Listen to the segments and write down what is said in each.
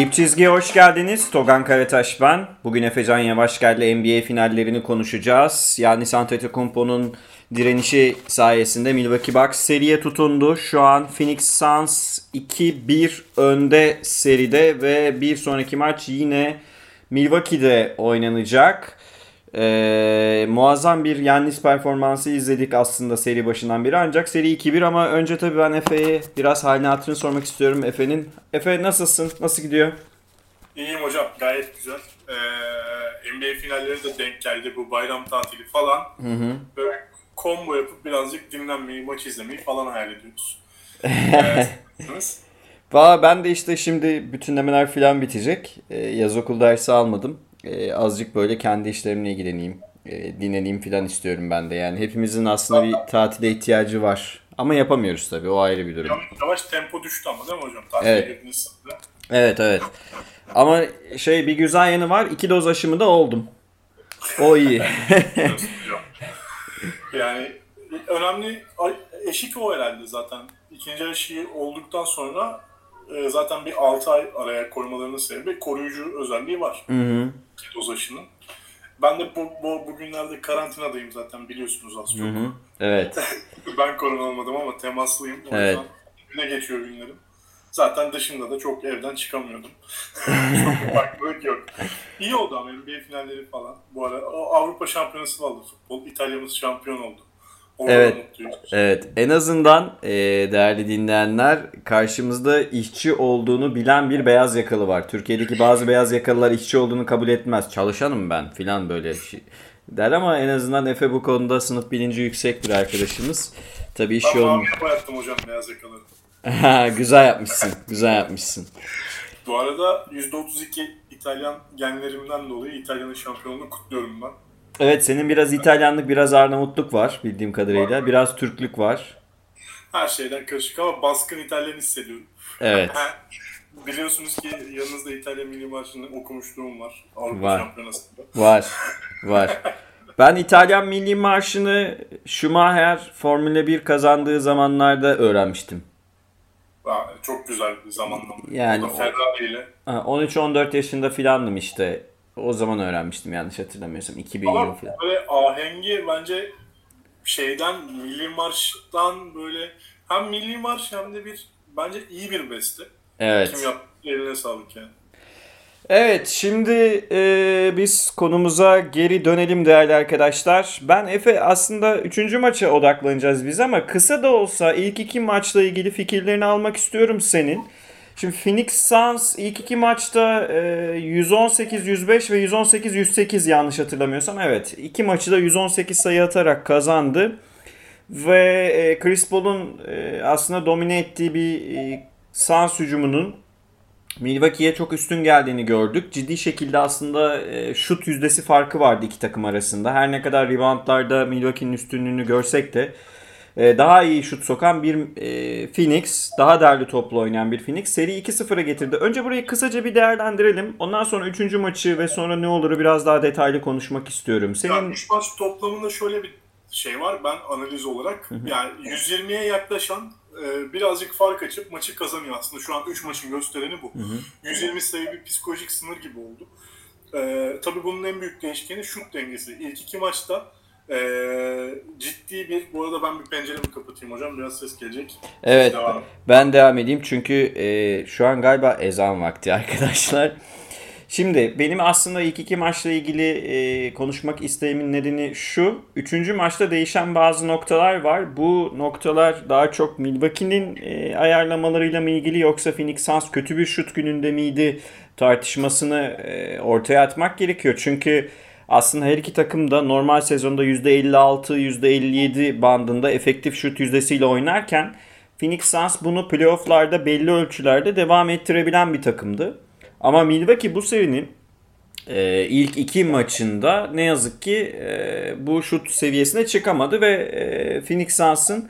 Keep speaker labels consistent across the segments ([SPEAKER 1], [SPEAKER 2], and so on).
[SPEAKER 1] Dip çizgiye hoş geldiniz. Togan Karataş ben. Bugün Efecan Yavaşgel NBA finallerini konuşacağız. Yani Antetokounmpo'nun direnişi sayesinde Milwaukee Bucks seriye tutundu. Şu an Phoenix Suns 2-1 önde seride ve bir sonraki maç yine Milwaukee'de oynanacak. Ee, muazzam bir Yannis performansı izledik aslında seri başından beri ancak seri 2-1 ama önce tabii ben Efe'ye biraz halini hatırını sormak istiyorum Efe'nin. Efe nasılsın? Nasıl gidiyor?
[SPEAKER 2] İyiyim hocam gayet güzel. Ee, NBA finalleri de denk geldi bu bayram tatili falan.
[SPEAKER 1] Hı hı.
[SPEAKER 2] Böyle combo yapıp birazcık dinlenmeyi, maç izlemeyi falan hayal ediyoruz. Nasılsınız?
[SPEAKER 1] Valla ben de işte şimdi bütünlemeler falan bitecek. Ee, yaz okul dersi almadım. Ee, azıcık böyle kendi işlerimle ilgileneyim. Ee, dinleneyim falan istiyorum ben de. Yani hepimizin aslında bir tatile ihtiyacı var. Ama yapamıyoruz tabii o ayrı bir durum.
[SPEAKER 2] yavaş, yavaş tempo düştü ama değil mi hocam? Tatile
[SPEAKER 1] Evet.
[SPEAKER 2] girdiniz.
[SPEAKER 1] Evet evet. Ama şey bir güzel yanı var. iki doz aşımı da oldum. O iyi.
[SPEAKER 2] Yani önemli eşik o herhalde zaten. İkinci aşıyı olduktan sonra e, zaten bir 6 ay araya koymalarının sebebi koruyucu özelliği var.
[SPEAKER 1] Hı hı.
[SPEAKER 2] iki doz aşının. Ben de bu, bu bugünlerde karantinadayım zaten biliyorsunuz az çok.
[SPEAKER 1] Hı hı. Evet.
[SPEAKER 2] Ben korona olmadım ama temaslıyım. O
[SPEAKER 1] Evet.
[SPEAKER 2] yüzden güne geçiyor günlerim. Zaten dışında da çok evden çıkamıyordum. çok farklılık yok. İyi oldu ama NBA finalleri falan. Bu ara o Avrupa Şampiyonası vardı futbol. İtalya'mız şampiyon oldu.
[SPEAKER 1] Evet. Evet, en azından e, değerli dinleyenler karşımızda işçi olduğunu bilen bir beyaz yakalı var. Türkiye'deki bazı beyaz yakalılar işçi olduğunu kabul etmez. Çalışanım ben filan böyle şey der ama en azından Efe bu konuda sınıf bilinci yüksek bir arkadaşımız. Tabii iş
[SPEAKER 2] Ben
[SPEAKER 1] yolunu...
[SPEAKER 2] maviye boyattım hocam beyaz yakaları.
[SPEAKER 1] güzel yapmışsın, güzel yapmışsın.
[SPEAKER 2] Bu arada %32 İtalyan genlerimden dolayı İtalya'nın şampiyonluğunu kutluyorum ben.
[SPEAKER 1] Evet, senin biraz İtalyanlık, biraz Arnavutluk var bildiğim kadarıyla. Biraz Türklük var.
[SPEAKER 2] Her şeyden karışık ama baskın İtalyan hissediyorum.
[SPEAKER 1] Evet.
[SPEAKER 2] Biliyorsunuz ki yanınızda İtalya Milli Marşı'nı okumuşluğum var. Avrupa
[SPEAKER 1] Var.
[SPEAKER 2] Şampiyonası'nda.
[SPEAKER 1] Var. Var. Ben İtalyan Milli Marşı'nı Schumacher Formula 1 kazandığı zamanlarda öğrenmiştim.
[SPEAKER 2] Çok güzel bir zamanlama.
[SPEAKER 1] Yani
[SPEAKER 2] Ferrari ile.
[SPEAKER 1] Ha, 13-14 yaşında filandım işte. O zaman öğrenmiştim yanlış hatırlamıyorsam. 2000 yılı
[SPEAKER 2] Ama
[SPEAKER 1] falan.
[SPEAKER 2] böyle ahengi bence şeyden Milli Marş'tan böyle hem Milli Marş hem de bir bence iyi bir beste.
[SPEAKER 1] Evet.
[SPEAKER 2] Kim yaptı eline sağlık yani.
[SPEAKER 1] Evet şimdi e, biz konumuza geri dönelim değerli arkadaşlar. Ben Efe aslında 3. maça odaklanacağız biz ama kısa da olsa ilk iki maçla ilgili fikirlerini almak istiyorum senin. Şimdi Phoenix Suns ilk iki maçta e, 118-105 ve 118-108 yanlış hatırlamıyorsam evet. iki maçı da 118 sayı atarak kazandı. Ve e, Chris Paul'un e, aslında domine ettiği bir e, Suns hücumunun Milwaukee'ye çok üstün geldiğini gördük. Ciddi şekilde aslında e, şut yüzdesi farkı vardı iki takım arasında. Her ne kadar reboundlarda Milwaukee'nin üstünlüğünü görsek de e, daha iyi şut sokan bir e, Phoenix, daha değerli toplu oynayan bir Phoenix seri 2-0'a getirdi. Önce burayı kısaca bir değerlendirelim. Ondan sonra 3. maçı ve sonra ne oluru biraz daha detaylı konuşmak istiyorum. Senin
[SPEAKER 2] Yani 3 maç toplamında şöyle bir şey var ben analiz olarak. Yani 120'ye yaklaşan e, birazcık fark açıp maçı kazanıyor aslında. Şu an 3 maçın göstereni bu. 120 sayı bir psikolojik sınır gibi oldu. E, tabii bunun en büyük değişkeni şut dengesi. İlk iki maçta e, ciddi bir... Bu arada ben bir penceremi kapatayım hocam. Biraz ses gelecek.
[SPEAKER 1] Evet.
[SPEAKER 2] Devam.
[SPEAKER 1] Ben devam edeyim çünkü e, şu an galiba ezan vakti arkadaşlar. Şimdi benim aslında ilk iki maçla ilgili e, konuşmak isteğimin nedeni şu. Üçüncü maçta değişen bazı noktalar var. Bu noktalar daha çok Milwaukee'nin e, ayarlamalarıyla mı ilgili yoksa Phoenix Suns kötü bir şut gününde miydi tartışmasını e, ortaya atmak gerekiyor. Çünkü aslında her iki takım da normal sezonda %56, %57 bandında efektif şut yüzdesiyle oynarken Phoenix Suns bunu playofflarda belli ölçülerde devam ettirebilen bir takımdı. Ama Milwaukee bu serinin e, ilk iki maçında ne yazık ki e, bu şut seviyesine çıkamadı ve e, Phoenix Suns'ın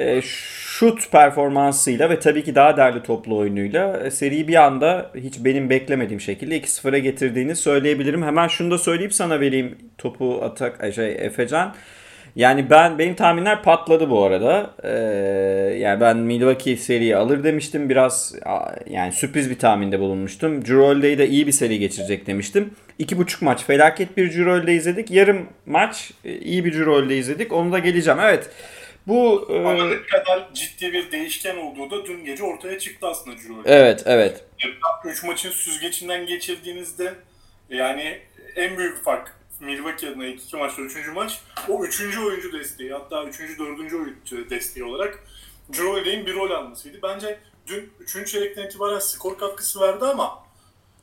[SPEAKER 1] e, şut performansıyla ve tabii ki daha değerli toplu oyunuyla e, seriyi bir anda hiç benim beklemediğim şekilde 2-0'a getirdiğini söyleyebilirim. Hemen şunu da söyleyip sana vereyim topu atak ay şey Efecan. Yani ben benim tahminler patladı bu arada. Ee, yani ben Milwaukee seriyi alır demiştim. Biraz yani sürpriz bir tahminde bulunmuştum. Holiday de iyi bir seri geçirecek demiştim. İki buçuk maç felaket bir Holiday izledik. Yarım maç e, iyi bir Holiday izledik. Onu da geleceğim. Evet. Bu
[SPEAKER 2] e... Ama kadar ciddi bir değişken olduğu da dün gece ortaya çıktı aslında
[SPEAKER 1] Holiday. Evet, evet.
[SPEAKER 2] 3 maçın süzgecinden geçirdiğinizde yani en büyük fark Milwaukee adına ilk iki maçta üçüncü maç. O üçüncü oyuncu desteği hatta üçüncü dördüncü oyuncu desteği olarak Drew bir rol almasıydı. Bence dün üçüncü çeyrekten itibaren skor katkısı verdi ama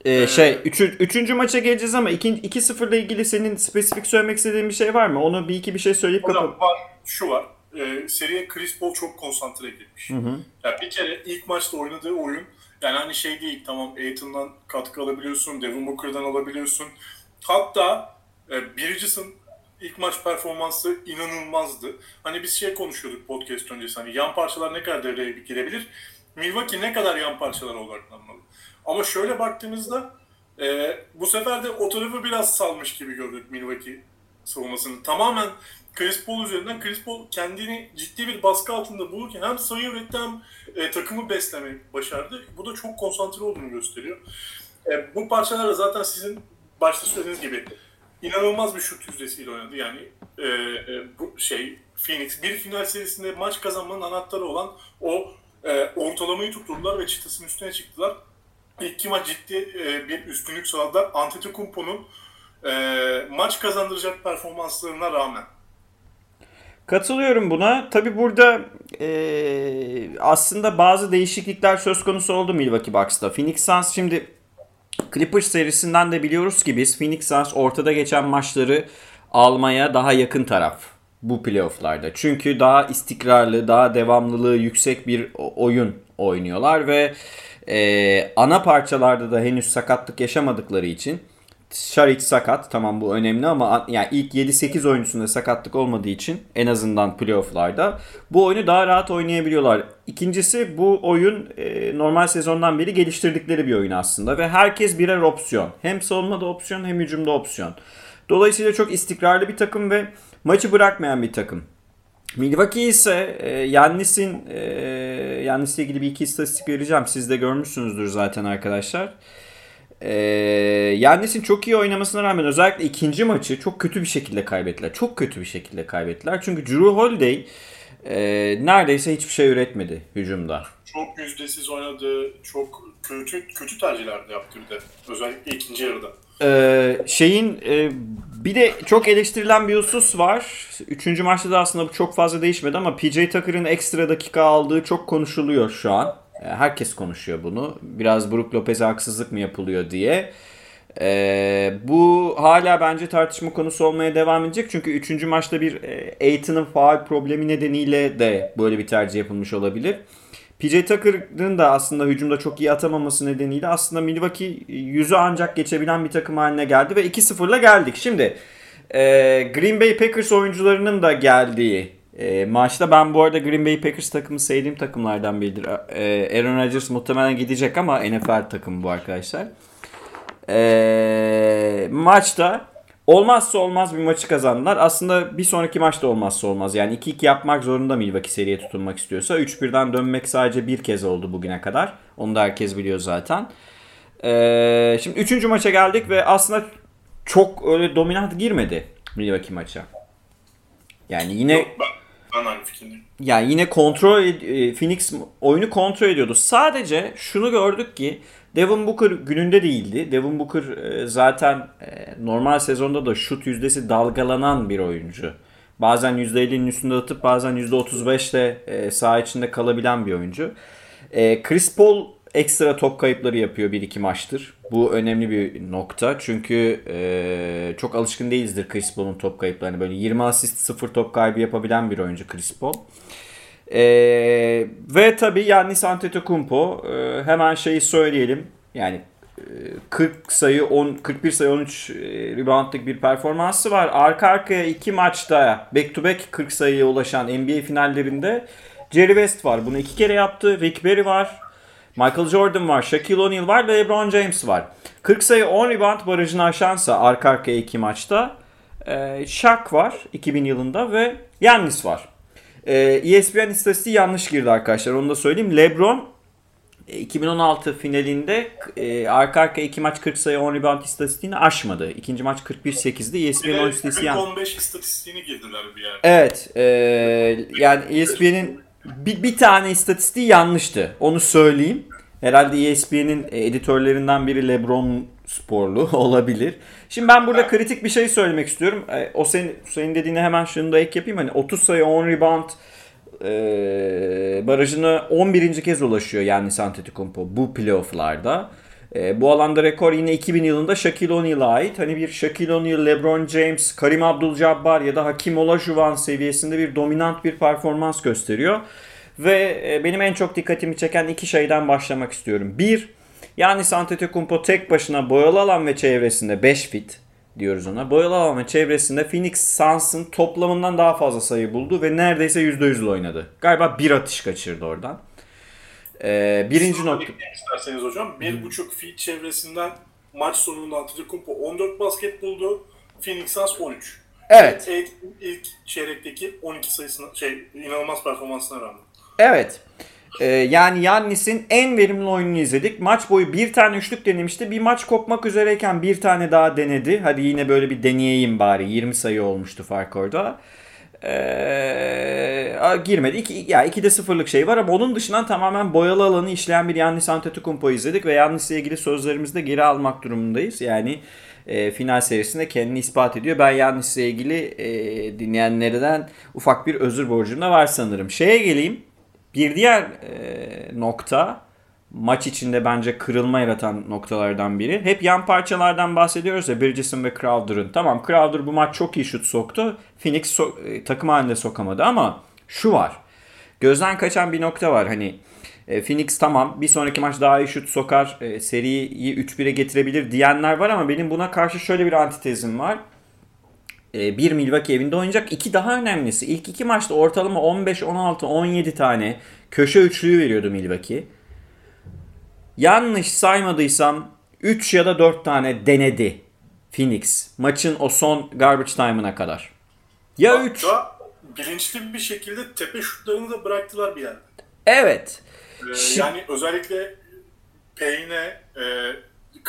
[SPEAKER 1] ee, şey, üçü, üçüncü maça geleceğiz ama 2-0 ile ilgili senin spesifik söylemek istediğin bir şey var mı? Onu bir iki bir şey söyleyip kapat.
[SPEAKER 2] var, şu var. E, seriye Chris Paul çok konsantre edilmiş. Hı hı. Yani bir kere ilk maçta oynadığı oyun yani hani şey değil tamam Aiton'dan katkı alabiliyorsun, Devin Booker'dan alabiliyorsun. Hatta e, Bridges'ın ilk maç performansı inanılmazdı. Hani biz şey konuşuyorduk podcast öncesi hani yan parçalar ne kadar devreye girebilir? Milwaukee ne kadar yan parçalara odaklanmalı? Ama şöyle baktığımızda e, bu sefer de o tarafı biraz salmış gibi gördük Milwaukee savunmasını. Tamamen Chris Paul üzerinden Chris Paul kendini ciddi bir baskı altında bulurken hem sayı üretti hem e, takımı beslemeyi başardı. Bu da çok konsantre olduğunu gösteriyor. E, bu parçalar da zaten sizin başta söylediğiniz gibi inanılmaz bir şut yüzdesiyle oynadı. Yani e, e, bu şey Phoenix bir final serisinde maç kazanmanın anahtarı olan o e, ortalamayı tutturdular ve çıtasının üstüne çıktılar. İlk iki maç ciddi e, bir üstünlük sağladılar. Antetokounmpo'nun e, maç kazandıracak performanslarına rağmen.
[SPEAKER 1] Katılıyorum buna. Tabi burada e, aslında bazı değişiklikler söz konusu oldu Milwaukee Bucks'ta. Phoenix Suns şimdi Clippers serisinden de biliyoruz ki biz Phoenix Suns ortada geçen maçları almaya daha yakın taraf bu playofflarda. Çünkü daha istikrarlı, daha devamlılığı yüksek bir oyun oynuyorlar ve e, ana parçalarda da henüz sakatlık yaşamadıkları için Şaric sakat. Tamam bu önemli ama yani ilk 7-8 oyuncusunda sakatlık olmadığı için en azından playofflarda bu oyunu daha rahat oynayabiliyorlar. İkincisi bu oyun e, normal sezondan beri geliştirdikleri bir oyun aslında ve herkes birer opsiyon. Hem savunmada opsiyon hem hücumda opsiyon. Dolayısıyla çok istikrarlı bir takım ve maçı bırakmayan bir takım. Milwaukee ise e, Yannis'in e, Yannis'le ilgili bir iki istatistik vereceğim. Siz de görmüşsünüzdür zaten arkadaşlar. Ee, Yannis'in çok iyi oynamasına rağmen özellikle ikinci maçı çok kötü bir şekilde kaybettiler. Çok kötü bir şekilde kaybettiler. Çünkü Drew Holiday e, neredeyse hiçbir şey üretmedi hücumda.
[SPEAKER 2] Çok yüzdesiz oynadı. Çok kötü kötü tercihler de yaptı bir de. Özellikle ikinci yarıda.
[SPEAKER 1] Ee, şeyin e, bir de çok eleştirilen bir husus var. Üçüncü maçta da aslında bu çok fazla değişmedi ama PJ Tucker'ın ekstra dakika aldığı çok konuşuluyor şu an. E, herkes konuşuyor bunu. Biraz Brook Lopez'e haksızlık mı yapılıyor diye. Ee, bu hala bence tartışma konusu olmaya devam edecek. Çünkü 3. maçta bir e, Aiton'un faal problemi nedeniyle de böyle bir tercih yapılmış olabilir. PJ Tucker'ın da aslında hücumda çok iyi atamaması nedeniyle aslında Milwaukee yüzü ancak geçebilen bir takım haline geldi ve 2-0'la geldik. Şimdi e, Green Bay Packers oyuncularının da geldiği e, maçta ben bu arada Green Bay Packers takımı sevdiğim takımlardan biridir. E, Aaron Rodgers muhtemelen gidecek ama NFL takımı bu arkadaşlar. E, maçta olmazsa olmaz bir maçı kazandılar. Aslında bir sonraki maçta olmazsa olmaz. Yani 2-2 yapmak zorunda Milwaukee seriye tutunmak istiyorsa. 3-1'den dönmek sadece bir kez oldu bugüne kadar. Onu da herkes biliyor zaten. E, şimdi 3. maça geldik ve aslında çok öyle dominant girmedi Milwaukee maça. Yani yine Yok,
[SPEAKER 2] ben ben aynı fikirdeyim.
[SPEAKER 1] Yani yine kontrol e, Phoenix oyunu kontrol ediyordu. Sadece şunu gördük ki Devin Booker gününde değildi. Devin Booker e, zaten e, normal sezonda da şut yüzdesi dalgalanan bir oyuncu. Bazen %50'nin üstünde atıp bazen %35'te e, saha içinde kalabilen bir oyuncu. Chris Paul ekstra top kayıpları yapıyor bir iki maçtır. Bu önemli bir nokta. Çünkü e, çok alışkın değilizdir Chris Paul'un top kayıplarını. Böyle 20 asist 0 top kaybı yapabilen bir oyuncu Chris Paul. E, ve tabii Yannis Antetokounmpo e, hemen şeyi söyleyelim. Yani 40 sayı 10 41 sayı 13 reboundlık bir performansı var. Arka arkaya iki maçta back to back 40 sayıya ulaşan NBA finallerinde Jerry West var. Bunu iki kere yaptı. Rick Barry var. Michael Jordan var, Shaquille O'Neal var ve LeBron James var. 40 sayı 10 rebound barajını aşansa arka arkaya iki maçta E, Shaq var 2000 yılında ve Yannis var. E, ESPN istatistiği yanlış girdi arkadaşlar onu da söyleyeyim. LeBron 2016 e, finalinde e, arka arka iki maç 40 sayı 10 rebound istatistiğini aşmadı. İkinci maç 41-8'di. ESPN 10
[SPEAKER 2] istatistiği 15 istatistiğini girdiler bir yerde.
[SPEAKER 1] Evet. E, yani ESPN'in bir, bir tane istatistiği yanlıştı. Onu söyleyeyim. Herhalde ESPN'in editörlerinden biri LeBron sporlu olabilir. Şimdi ben burada kritik bir şey söylemek istiyorum. E, o senin, senin dediğine hemen şunu da ek yapayım. Hani 30 sayı 10 rebound e, barajına 11. kez ulaşıyor yani Antetokounmpo bu playofflarda. E, bu alanda rekor yine 2000 yılında Shaquille O'Neal'a ait. Hani bir Shaquille O'Neal, LeBron James, Karim Abdul-Jabbar ya da Hakim Olajuwon seviyesinde bir dominant bir performans gösteriyor. Ve e, benim en çok dikkatimi çeken iki şeyden başlamak istiyorum. Bir, yani Antetokounmpo tek başına boyalı alan ve çevresinde 5 fit diyoruz ona. Boyalı alan ve çevresinde Phoenix Suns'ın toplamından daha fazla sayı buldu ve neredeyse %100 oynadı. Galiba bir atış kaçırdı oradan. Ee, birinci nokta.
[SPEAKER 2] İsterseniz hocam. Bir buçuk feet çevresinden maç sonunda Antetokounmpo 14 basket buldu. Phoenix Suns 13.
[SPEAKER 1] Evet.
[SPEAKER 2] İlk, ilk çeyrekteki 12 sayısına şey inanılmaz performansına rağmen.
[SPEAKER 1] Evet. Ee, yani Yannis'in en verimli oyununu izledik. Maç boyu bir tane üçlük denemişti. Bir maç kopmak üzereyken bir tane daha denedi. Hadi yine böyle bir deneyeyim bari. 20 sayı olmuştu fark orada. Ee, girmedi. İki, ya 2'de sıfırlık şey var ama onun dışından tamamen boyalı alanı işleyen bir Yannis Antetokounmpo izledik ve Yannis'le ilgili sözlerimizi de geri almak durumundayız. Yani e, final serisinde kendini ispat ediyor. Ben Yannis'le ilgili e, dinleyenlerden ufak bir özür borcum da var sanırım. Şeye geleyim. Bir diğer e, nokta maç içinde bence kırılma yaratan noktalardan biri. Hep yan parçalardan bahsediyoruz ya Bridges'in ve Crowder'ın. Tamam Crowder bu maç çok iyi şut soktu. Phoenix so- e, takım halinde sokamadı ama şu var. Gözden kaçan bir nokta var. Hani e, Phoenix tamam bir sonraki maç daha iyi şut sokar. E, seriyi 3-1'e getirebilir diyenler var ama benim buna karşı şöyle bir antitezim var. E, bir Milwaukee evinde oynayacak. İki daha önemlisi. İlk iki maçta ortalama 15, 16, 17 tane köşe üçlüğü veriyordu Milwaukee. Yanlış saymadıysam 3 ya da 4 tane denedi Phoenix. Maçın o son garbage time'ına kadar. Ya 3.
[SPEAKER 2] Bilinçli bir şekilde tepe şutlarını da bıraktılar bir yerde.
[SPEAKER 1] Evet.
[SPEAKER 2] Ee, yani özellikle Payne'e, e,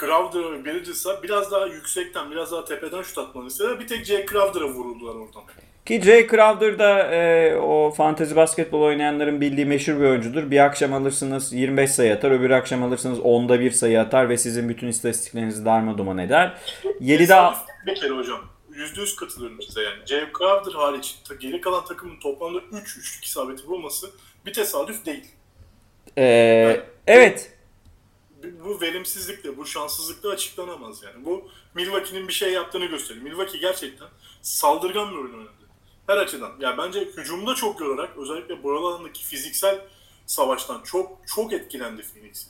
[SPEAKER 2] Crowder Bridges'a biraz daha yüksekten, biraz daha tepeden şut atmanı istediler. Bir tek Jay Crowder'a vuruldular oradan.
[SPEAKER 1] Ki Jay Crowder da e, o fantezi basketbol oynayanların bildiği meşhur bir oyuncudur. Bir akşam alırsınız 25 sayı atar, öbür akşam alırsınız 10'da 1 sayı atar ve sizin bütün istatistiklerinizi darmaduman eder. 7'de...
[SPEAKER 2] Bir kere hocam. %100 katılıyorum size yani. Jay Crowder hariç geri kalan takımın toplamda 3 üçlük isabeti bulması bir tesadüf değil.
[SPEAKER 1] Ee, yani, evet
[SPEAKER 2] bu verimsizlikle, bu şanssızlıkla açıklanamaz yani. Bu Milwaukee'nin bir şey yaptığını gösteriyor. Milwaukee gerçekten saldırgan bir oyun oynadı. Her açıdan. Yani bence hücumda çok yorarak özellikle boyalı alandaki fiziksel savaştan çok çok etkilendi Phoenix.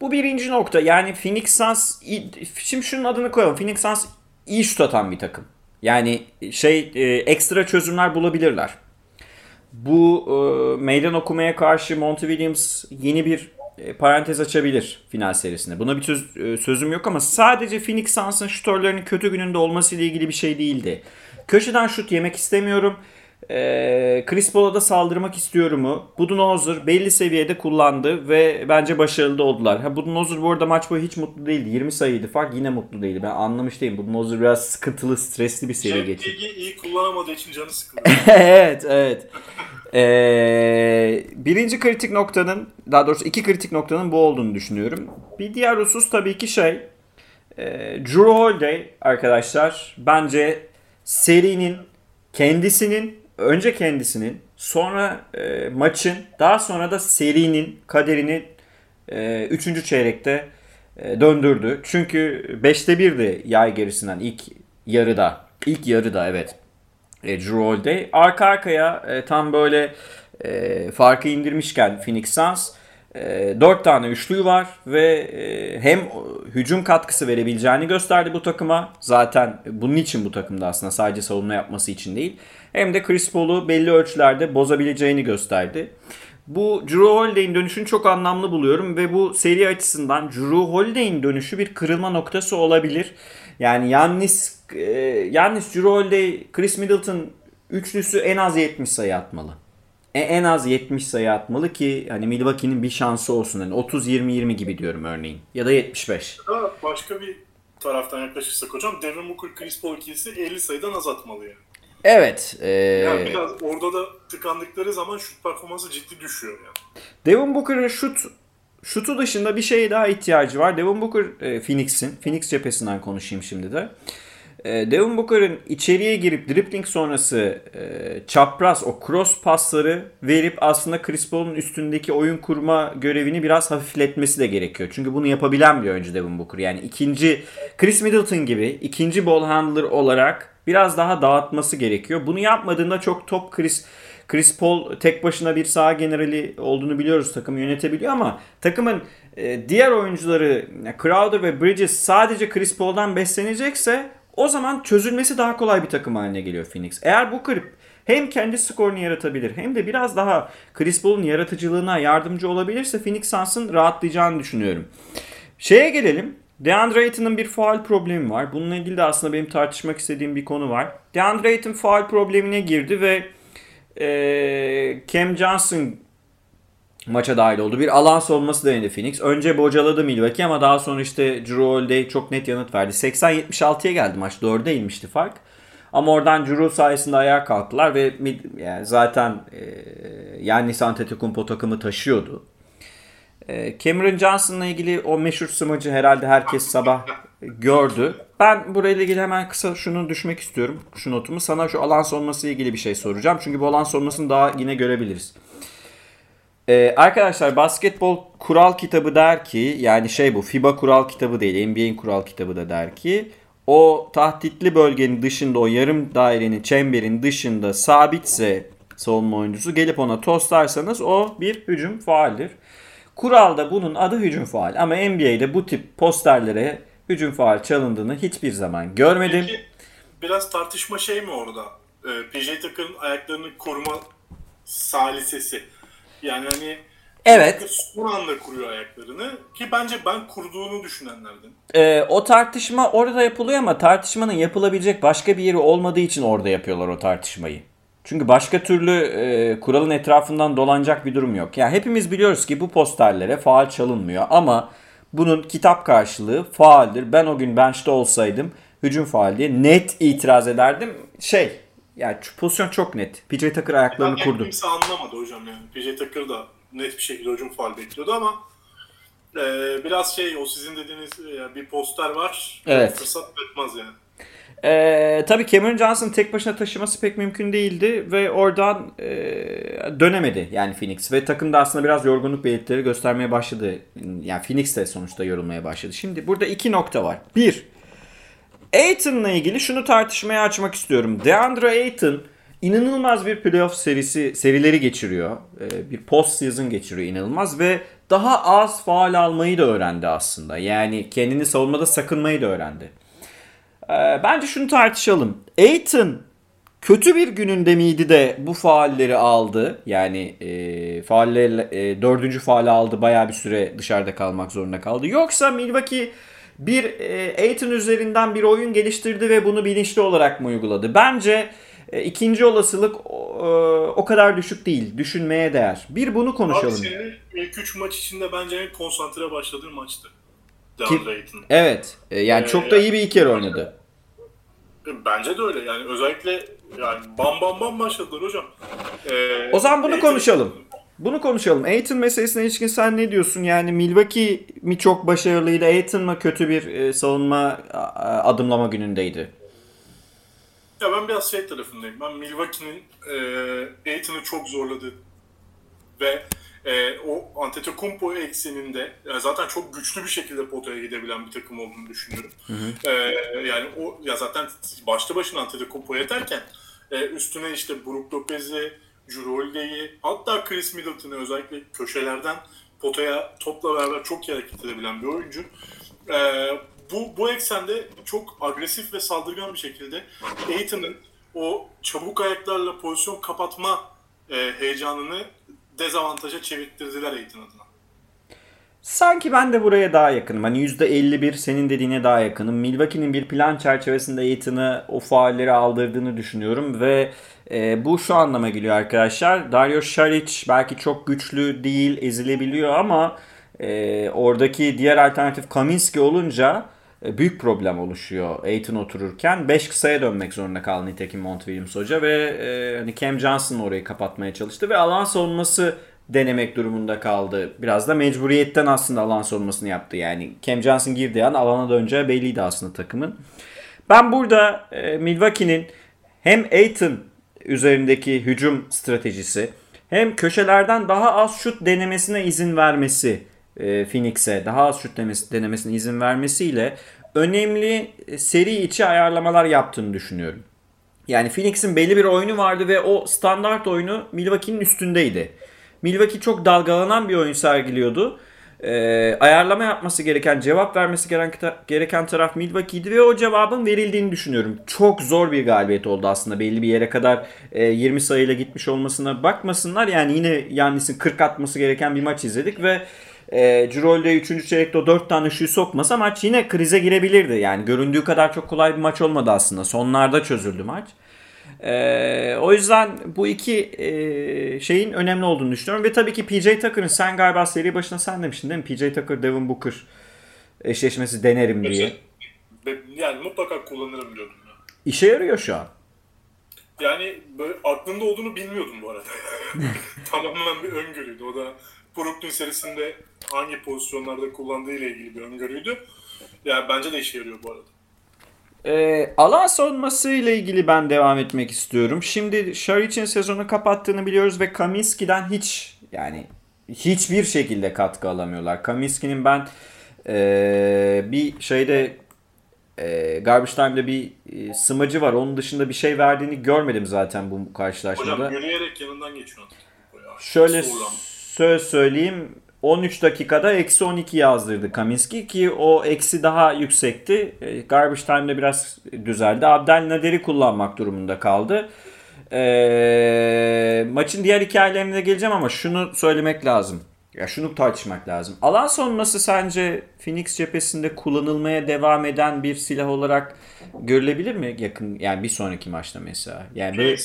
[SPEAKER 1] Bu birinci nokta. Yani Phoenix Suns şimdi şunun adını koyalım. Phoenix Suns iyi şut atan bir takım. Yani şey e, ekstra çözümler bulabilirler. Bu e, meydan okumaya karşı Monty Williams yeni bir e, parantez açabilir final serisinde. Buna bir söz, e, sözüm yok ama sadece Phoenix Suns'ın şutörlerinin kötü gününde olması ile ilgili bir şey değildi. Köşeden şut yemek istemiyorum. Ee, Chris Paul'a da saldırmak istiyorum mu? Budenholzer belli seviyede kullandı ve bence başarılı oldular. Ha, Budenholzer bu arada maç boyu hiç mutlu değildi. 20 sayıydı fark yine mutlu değildi. Ben anlamış değilim. Budenholzer biraz sıkıntılı, stresli bir seri geçti.
[SPEAKER 2] iyi kullanamadığı için canı sıkıldı.
[SPEAKER 1] evet, evet. Ee, birinci kritik noktanın, daha doğrusu iki kritik noktanın bu olduğunu düşünüyorum. Bir diğer husus tabii ki şey, e, Drew Holiday arkadaşlar bence serinin kendisinin, önce kendisinin, sonra e, maçın, daha sonra da serinin kaderini e, üçüncü çeyrekte e, döndürdü. Çünkü 5'te 1'di yay gerisinden ilk yarıda. İlk yarıda evet e, Drew Holiday. Arka arkaya e, tam böyle e, farkı indirmişken Phoenix Suns e, 4 tane üçlüğü var ve e, hem hücum katkısı verebileceğini gösterdi bu takıma. Zaten bunun için bu takımda aslında sadece savunma yapması için değil. Hem de Chris Paul'u belli ölçülerde bozabileceğini gösterdi. bu Drew Holiday'in dönüşünü çok anlamlı buluyorum ve bu seri açısından Drew Holiday'in dönüşü bir kırılma noktası olabilir. Yani Yannis, e, Yannis, Drew Holiday, Chris Middleton üçlüsü en az 70 sayı atmalı. E, en az 70 sayı atmalı ki hani Milwaukee'nin bir şansı olsun. Yani 30-20-20 gibi diyorum örneğin. Ya da 75.
[SPEAKER 2] Daha başka bir taraftan yaklaşırsak hocam Devin Booker Chris Paul ikilisi 50 sayıdan az atmalı yani.
[SPEAKER 1] Evet. E,
[SPEAKER 2] Yani biraz orada da tıkandıkları zaman şut performansı ciddi düşüyor yani.
[SPEAKER 1] Devin Booker'ın şut şutu dışında bir şeye daha ihtiyacı var. Devin Booker e, Phoenix'in. Phoenix cephesinden konuşayım şimdi de. E, Devin Booker'ın içeriye girip dribbling sonrası e, çapraz o cross pasları verip aslında Chris Paul'un üstündeki oyun kurma görevini biraz hafifletmesi de gerekiyor. Çünkü bunu yapabilen bir oyuncu Devin Booker. Yani ikinci Chris Middleton gibi ikinci ball handler olarak biraz daha dağıtması gerekiyor. Bunu yapmadığında çok top Chris Chris Paul tek başına bir saha generali olduğunu biliyoruz. Takımı yönetebiliyor ama takımın e, diğer oyuncuları Crowder ve Bridges sadece Chris Paul'dan beslenecekse o zaman çözülmesi daha kolay bir takım haline geliyor Phoenix. Eğer bu kırıp hem kendi skorunu yaratabilir hem de biraz daha Chris Paul'un yaratıcılığına yardımcı olabilirse Phoenix Suns'ın rahatlayacağını düşünüyorum. Şeye gelelim. DeAndre Ayton'un bir faal problemi var. Bununla ilgili de aslında benim tartışmak istediğim bir konu var. DeAndre Ayton faal problemine girdi ve e, Cam Johnson maça dahil oldu. Bir alan savunması denedi Phoenix. Önce bocaladı Milwaukee ama daha sonra işte Drew Holiday çok net yanıt verdi. 80-76'ya geldi maç. 4'e inmişti fark. Ama oradan Drew sayesinde ayağa kalktılar ve yani zaten e, Yannis Antetokounmpo takımı taşıyordu. E, Cameron Johnson'la ilgili o meşhur smacı herhalde herkes sabah gördü. Ben burayla ilgili hemen kısa şunu düşmek istiyorum. Şu notumu. Sana şu alan savunması ilgili bir şey soracağım. Çünkü bu alan savunmasını daha yine görebiliriz. Ee, arkadaşlar basketbol kural kitabı der ki yani şey bu FIBA kural kitabı değil NBA'in kural kitabı da der ki o tahtitli bölgenin dışında o yarım dairenin çemberin dışında sabitse savunma oyuncusu gelip ona toslarsanız o bir hücum faaldir. Kuralda bunun adı hücum faal ama NBA'de bu tip posterlere hücum faal çalındığını hiçbir zaman görmedim.
[SPEAKER 2] Peki biraz tartışma şey mi orada? Ee, PJ Tucker'ın ayaklarını koruma salisesi. Yani hani
[SPEAKER 1] Evet.
[SPEAKER 2] son anda kuruyor ayaklarını ki bence ben kurduğunu düşünenlerden.
[SPEAKER 1] Ee, o tartışma orada yapılıyor ama tartışmanın yapılabilecek başka bir yeri olmadığı için orada yapıyorlar o tartışmayı. Çünkü başka türlü e, kuralın etrafından dolanacak bir durum yok. Yani hepimiz biliyoruz ki bu posterlere faal çalınmıyor ama bunun kitap karşılığı faaldir. Ben o gün bench'te olsaydım hücum faal diye net itiraz ederdim. Şey yani pozisyon çok net. PJ Tucker ayaklarını
[SPEAKER 2] Yani
[SPEAKER 1] kurdu.
[SPEAKER 2] kimse anlamadı hocam yani. PJ Tucker da net bir şekilde hücum faal bekliyordu ama e, biraz şey o sizin dediğiniz e, bir poster var.
[SPEAKER 1] Evet.
[SPEAKER 2] Fırsat etmez yani.
[SPEAKER 1] Ee, tabii Cameron Johnson tek başına taşıması pek mümkün değildi ve oradan e, dönemedi yani Phoenix ve takım da aslında biraz yorgunluk belirtileri göstermeye başladı. Yani Phoenix de sonuçta yorulmaya başladı. Şimdi burada iki nokta var. Bir, Aiton'la ilgili şunu tartışmaya açmak istiyorum. DeAndre Ayton inanılmaz bir playoff serisi serileri geçiriyor. Ee, bir post season geçiriyor inanılmaz ve daha az faal almayı da öğrendi aslında. Yani kendini savunmada sakınmayı da öğrendi. Ee, bence şunu tartışalım. Aiton kötü bir gününde miydi de bu faalleri aldı? Yani e, faalleri, e, dördüncü faali aldı. Bayağı bir süre dışarıda kalmak zorunda kaldı. Yoksa Milwaukee bir e, Aiton üzerinden bir oyun geliştirdi ve bunu bilinçli olarak mı uyguladı? Bence e, ikinci olasılık o, e, o kadar düşük değil. Düşünmeye değer. Bir bunu
[SPEAKER 2] Abi
[SPEAKER 1] konuşalım.
[SPEAKER 2] senin ilk 3 maç içinde bence en konsantre başladığın maçtı. DeAndre Ayton.
[SPEAKER 1] Evet. yani çok da iyi bir ilk yarı oynadı.
[SPEAKER 2] Bence de öyle yani özellikle yani bam bam bam başladılar hocam. Ee,
[SPEAKER 1] O zaman bunu
[SPEAKER 2] Ayton-
[SPEAKER 1] konuşalım. Bunu konuşalım. Aiton meselesine ilişkin sen ne diyorsun? Yani Milwaukee mi çok başarılıydı? Aiton mı kötü bir e, savunma adımlama günündeydi?
[SPEAKER 2] Ya ben biraz şey tarafındayım. Ben Milwaukee'nin e, Aiton'u çok zorladı ve e, o Antetokounmpo ekseninde yani zaten çok güçlü bir şekilde potaya gidebilen bir takım olduğunu düşünüyorum. E, yani o ya zaten başta başına Antetokounmpo yeterken e, üstüne işte Brook Lopez'i, Holiday'i hatta Chris Middleton'ı özellikle köşelerden potaya topla beraber çok iyi hareket edebilen bir oyuncu. E, bu, bu eksende çok agresif ve saldırgan bir şekilde Aiton'ın o çabuk ayaklarla pozisyon kapatma e, heyecanını dezavantaja çevirttirdiler Aiton adına.
[SPEAKER 1] Sanki ben de buraya daha yakınım. Hani %51 senin dediğine daha yakınım. Milwaukee'nin bir plan çerçevesinde Aiton'ı o faalleri aldırdığını düşünüyorum ve e, bu şu anlama geliyor arkadaşlar. Dario Saric belki çok güçlü değil, ezilebiliyor ama e, oradaki diğer alternatif Kaminski olunca e, büyük problem oluşuyor Aiton otururken. 5 kısaya dönmek zorunda kaldı nitekim Mont Williams hoca ve e, hani Cam Johnson orayı kapatmaya çalıştı ve alan savunması denemek durumunda kaldı. Biraz da mecburiyetten aslında alan savunmasını yaptı. Yani Cam Johnson girdiği an alana döneceği belliydi aslında takımın. Ben burada e, Milwaukee'nin hem Aiton üzerindeki hücum stratejisi hem köşelerden daha az şut denemesine izin vermesi e, Phoenix'e daha az şut denemesine izin vermesiyle önemli seri içi ayarlamalar yaptığını düşünüyorum. Yani Phoenix'in belli bir oyunu vardı ve o standart oyunu Milwaukee'nin üstündeydi. Milwaukee çok dalgalanan bir oyun sergiliyordu. Ee, ayarlama yapması gereken, cevap vermesi gereken, gereken taraf Milwaukee'di ve o cevabın verildiğini düşünüyorum. Çok zor bir galibiyet oldu aslında belli bir yere kadar e, 20 sayıyla gitmiş olmasına bakmasınlar. Yani yine Yannis'in 40 atması gereken bir maç izledik ve e, Cirolde 3. çeyrekte o 4 tane şuyu sokmasa maç yine krize girebilirdi. Yani göründüğü kadar çok kolay bir maç olmadı aslında. Sonlarda çözüldü maç. Ee, o yüzden bu iki e, şeyin önemli olduğunu düşünüyorum. Ve tabii ki PJ Tucker'ın sen galiba seri başına sen demiştin değil mi? PJ Tucker, Devin Booker eşleşmesi denerim diye.
[SPEAKER 2] Yani mutlaka kullanırım diyordum. Ya.
[SPEAKER 1] İşe yarıyor şu an.
[SPEAKER 2] Yani böyle aklında olduğunu bilmiyordum bu arada. Tamamen bir öngörüydü. O da Brooklyn serisinde hangi pozisyonlarda kullandığı ile ilgili bir öngörüydü. Yani bence de işe yarıyor bu arada.
[SPEAKER 1] E, alan savunması ile ilgili ben devam etmek istiyorum. Şimdi Şaric'in sezonu kapattığını biliyoruz ve Kaminski'den hiç yani hiçbir şekilde katkı alamıyorlar. Kaminski'nin ben e, bir şeyde e, Garbage Time'da bir e, smacı var. Onun dışında bir şey verdiğini görmedim zaten bu karşılaşmada.
[SPEAKER 2] Hocam yürüyerek yanından geçiyor.
[SPEAKER 1] Şöyle söz söyleyeyim. 13 dakikada eksi 12 yazdırdı Kaminski ki o eksi daha yüksekti. E, garbage time'da biraz düzeldi. Abdelnader'i kullanmak durumunda kaldı. E, maçın diğer hikayelerine geleceğim ama şunu söylemek lazım. Ya şunu tartışmak lazım. Alan sonrası sence Phoenix cephesinde kullanılmaya devam eden bir silah olarak görülebilir mi yakın yani bir sonraki maçta mesela? Yani böyle,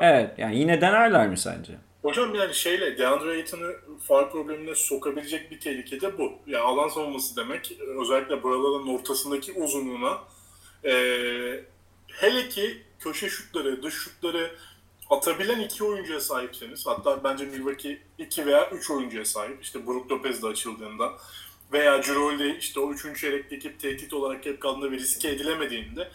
[SPEAKER 1] Evet yani yine denerler mi sence?
[SPEAKER 2] Hocam yani şeyle DeAndre Ayton'u far problemine sokabilecek bir tehlike de bu. Yani alan savunması demek özellikle buraların ortasındaki uzunluğuna e, hele ki köşe şutları, dış şutları atabilen iki oyuncuya sahipseniz hatta bence Milwaukee iki veya üç oyuncuya sahip. İşte Brook Lopez de açıldığında veya Cirolde işte o üçüncü çeyrekteki tehdit olarak hep kaldığında ve riske edilemediğinde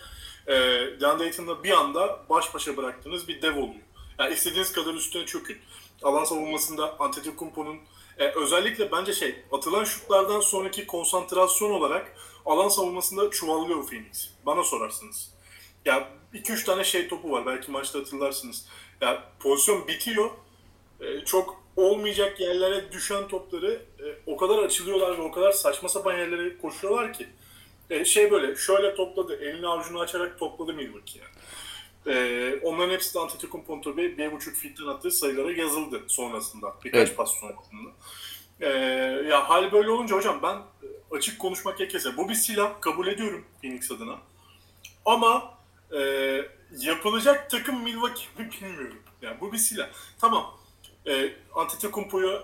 [SPEAKER 2] e, DeAndre Ayton'la bir anda baş başa bıraktığınız bir dev oluyor. Yani istediğiniz kadar üstüne çökün. Alan savunmasında Antetokounmpo'nun e, özellikle bence şey atılan şutlardan sonraki konsantrasyon olarak alan savunmasında çuvallıyor Phoenix. Bana sorarsınız. Ya 2-3 tane şey topu var belki maçta hatırlarsınız. Ya pozisyon bitiyor. E, çok olmayacak yerlere düşen topları e, o kadar açılıyorlar ve o kadar saçma sapan yerlere koşuyorlar ki. E, şey böyle şöyle topladı. Elini avucunu açarak topladı Milwaukee yani. Ee, onların hepsi de Antetokounmpo'nun tabii bir buçuk fitten attığı sayılara yazıldı sonrasında. Birkaç evet. pas sonrasında. Ee, ya hal böyle olunca hocam ben e, açık konuşmak gerekirse bu bir silah kabul ediyorum Phoenix adına. Ama e, yapılacak takım Milwaukee mi bilmiyorum. Yani bu bir silah. Tamam. E, Antetokounmpo'ya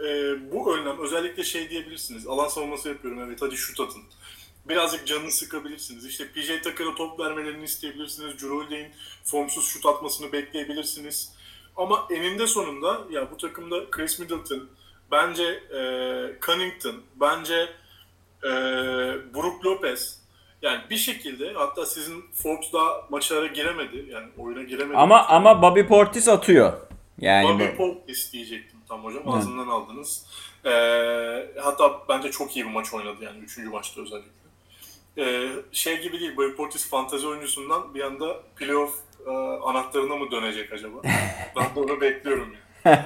[SPEAKER 2] e, bu önlem özellikle şey diyebilirsiniz. Alan savunması yapıyorum evet hadi şut atın birazcık canını sıkabilirsiniz. İşte PJ Tucker'a top vermelerini isteyebilirsiniz. Drew formsuz şut atmasını bekleyebilirsiniz. Ama eninde sonunda ya bu takımda Chris Middleton, bence e, Cunnington, bence e, Brook Lopez yani bir şekilde hatta sizin Forbes daha maçlara giremedi. Yani oyuna giremedi.
[SPEAKER 1] Ama ama Bobby Portis atıyor. Yani
[SPEAKER 2] Bobby bu... Portis diyecektim tam hocam. Ağzından Hı. aldınız. Ee, hatta bence çok iyi bir maç oynadı yani. Üçüncü maçta özellikle e, şey gibi değil. Boy Portis fantezi oyuncusundan bir anda playoff e, anahtarına mı dönecek acaba? ben de onu bekliyorum yani.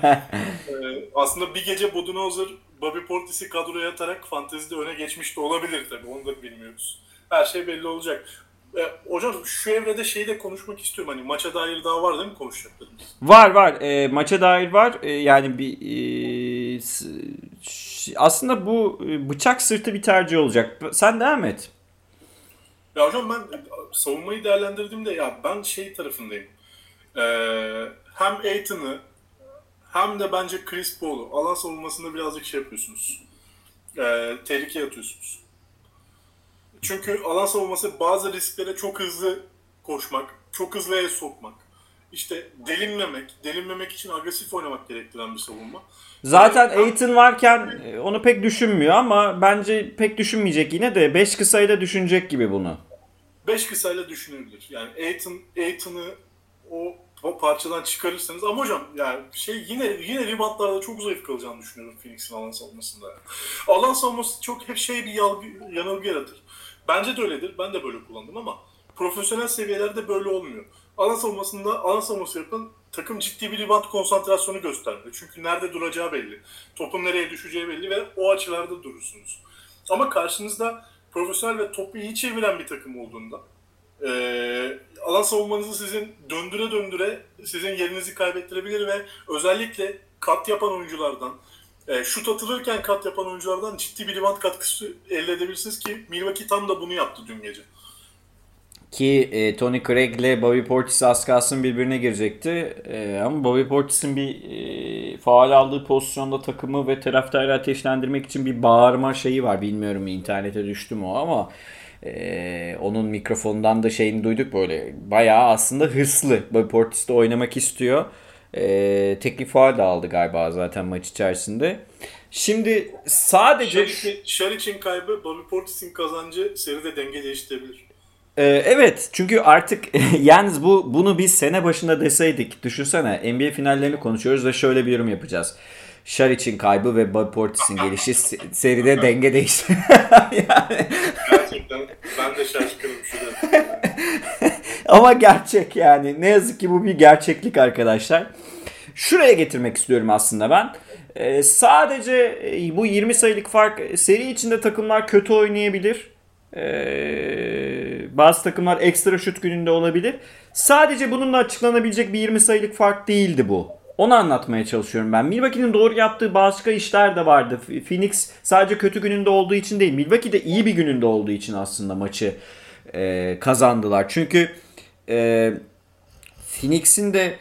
[SPEAKER 2] e, aslında bir gece Budenholzer Bobby Portis'i kadroya atarak fantezide öne geçmiş de olabilir tabii. Onu da bilmiyoruz. Her şey belli olacak. E, hocam şu evrede şeyi de konuşmak istiyorum. Hani maça dair daha var değil mi konuşacaklarımız?
[SPEAKER 1] Var var. E, maça dair var. E, yani bir e, aslında bu bıçak sırtı bir tercih olacak. Sen devam et.
[SPEAKER 2] Ya hocam ben savunmayı değerlendirdiğimde ya ben şey tarafındayım. Ee, hem Aiton'u hem de bence Chris Paul'u alan savunmasında birazcık şey yapıyorsunuz. Ee, tehlikeye atıyorsunuz. Çünkü alan savunması bazı risklere çok hızlı koşmak, çok hızlı el sokmak, işte delinmemek, delinmemek için agresif oynamak gerektiren bir savunma.
[SPEAKER 1] Zaten Aiton varken e, onu pek düşünmüyor ama bence pek düşünmeyecek yine de 5 kısayla düşünecek gibi bunu.
[SPEAKER 2] 5 kısayla düşünebilir. Yani Aiton, Aiton'u o, o parçadan çıkarırsanız ama hocam yani şey yine yine reboundlarda çok zayıf kalacağını düşünüyorum Phoenix'in alan savunmasında. Alan savunması çok hep şey bir yalgı, yanılgı yaratır. Bence de öyledir. Ben de böyle kullandım ama profesyonel seviyelerde böyle olmuyor. Alan savunmasında alan savunması yapan takım ciddi bir rebound konsantrasyonu göstermeli. Çünkü nerede duracağı belli. Topun nereye düşeceği belli ve o açılarda durursunuz. Ama karşınızda profesyonel ve topu iyi çeviren bir takım olduğunda e, alan savunmanızı sizin döndüre döndüre sizin yerinizi kaybettirebilir ve özellikle kat yapan oyunculardan e, şut atılırken kat yapan oyunculardan ciddi bir rebound katkısı elde edebilirsiniz ki Milwaukee tam da bunu yaptı dün gece.
[SPEAKER 1] Ki e, Tony Craig ile Bobby Portis az kalsın birbirine girecekti. E, ama Bobby Portis'in bir e, faal aldığı pozisyonda takımı ve taraftarı ateşlendirmek için bir bağırma şeyi var. Bilmiyorum internete düştü mü o ama e, onun mikrofondan da şeyini duyduk böyle. Bayağı aslında hırslı. Bobby Portis de oynamak istiyor. E, teknik faal da aldı galiba zaten maç içerisinde. Şimdi sadece...
[SPEAKER 2] Şaric'in kaybı Bobby Portis'in kazancı seride denge değiştirebilir.
[SPEAKER 1] Ee, evet çünkü artık yalnız bu bunu biz sene başında deseydik düşünsene NBA finallerini konuşuyoruz ve şöyle bir yorum yapacağız. Şaric'in kaybı ve Bobby Portis'in gelişi seride denge değişti.
[SPEAKER 2] yani... Gerçekten ben de şaşkınım şurada.
[SPEAKER 1] Ama gerçek yani. Ne yazık ki bu bir gerçeklik arkadaşlar. Şuraya getirmek istiyorum aslında ben. Ee, sadece bu 20 sayılık fark seri içinde takımlar kötü oynayabilir. Ee, bazı takımlar ekstra şut gününde olabilir. Sadece bununla açıklanabilecek bir 20 sayılık fark değildi bu. Onu anlatmaya çalışıyorum ben. Milwaukee'nin doğru yaptığı başka işler de vardı. Phoenix sadece kötü gününde olduğu için değil. Milwaukee de iyi bir gününde olduğu için aslında maçı e, kazandılar. Çünkü e, Phoenix'in de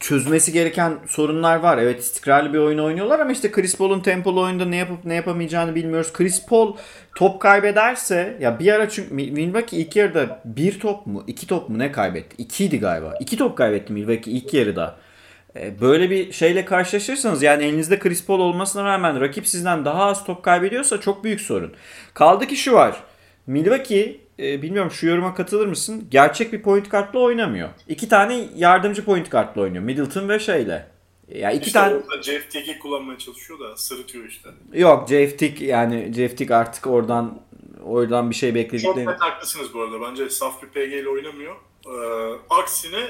[SPEAKER 1] çözmesi gereken sorunlar var. Evet istikrarlı bir oyun oynuyorlar ama işte Chris Paul'un tempolu oyunda ne yapıp ne yapamayacağını bilmiyoruz. Chris Paul top kaybederse ya bir ara çünkü Milwaukee ilk yarıda bir top mu iki top mu ne kaybetti? İkiydi galiba. İki top kaybetti Milwaukee ilk yarıda. E, böyle bir şeyle karşılaşırsanız yani elinizde Chris Paul olmasına rağmen rakip sizden daha az top kaybediyorsa çok büyük sorun. Kaldı ki şu var. Milwaukee e, bilmiyorum şu yoruma katılır mısın? Gerçek bir point kartla oynamıyor. İki tane yardımcı point kartla oynuyor. Middleton ve şeyle.
[SPEAKER 2] Ya iki işte tane Jeff Tick'i kullanmaya çalışıyor da sırıtıyor işte.
[SPEAKER 1] Yok Jeff Tick yani Jeff Tick artık oradan oradan bir şey beklediklerini.
[SPEAKER 2] Çok net haklısınız bu arada. Bence saf bir PG ile oynamıyor. Ee, aksine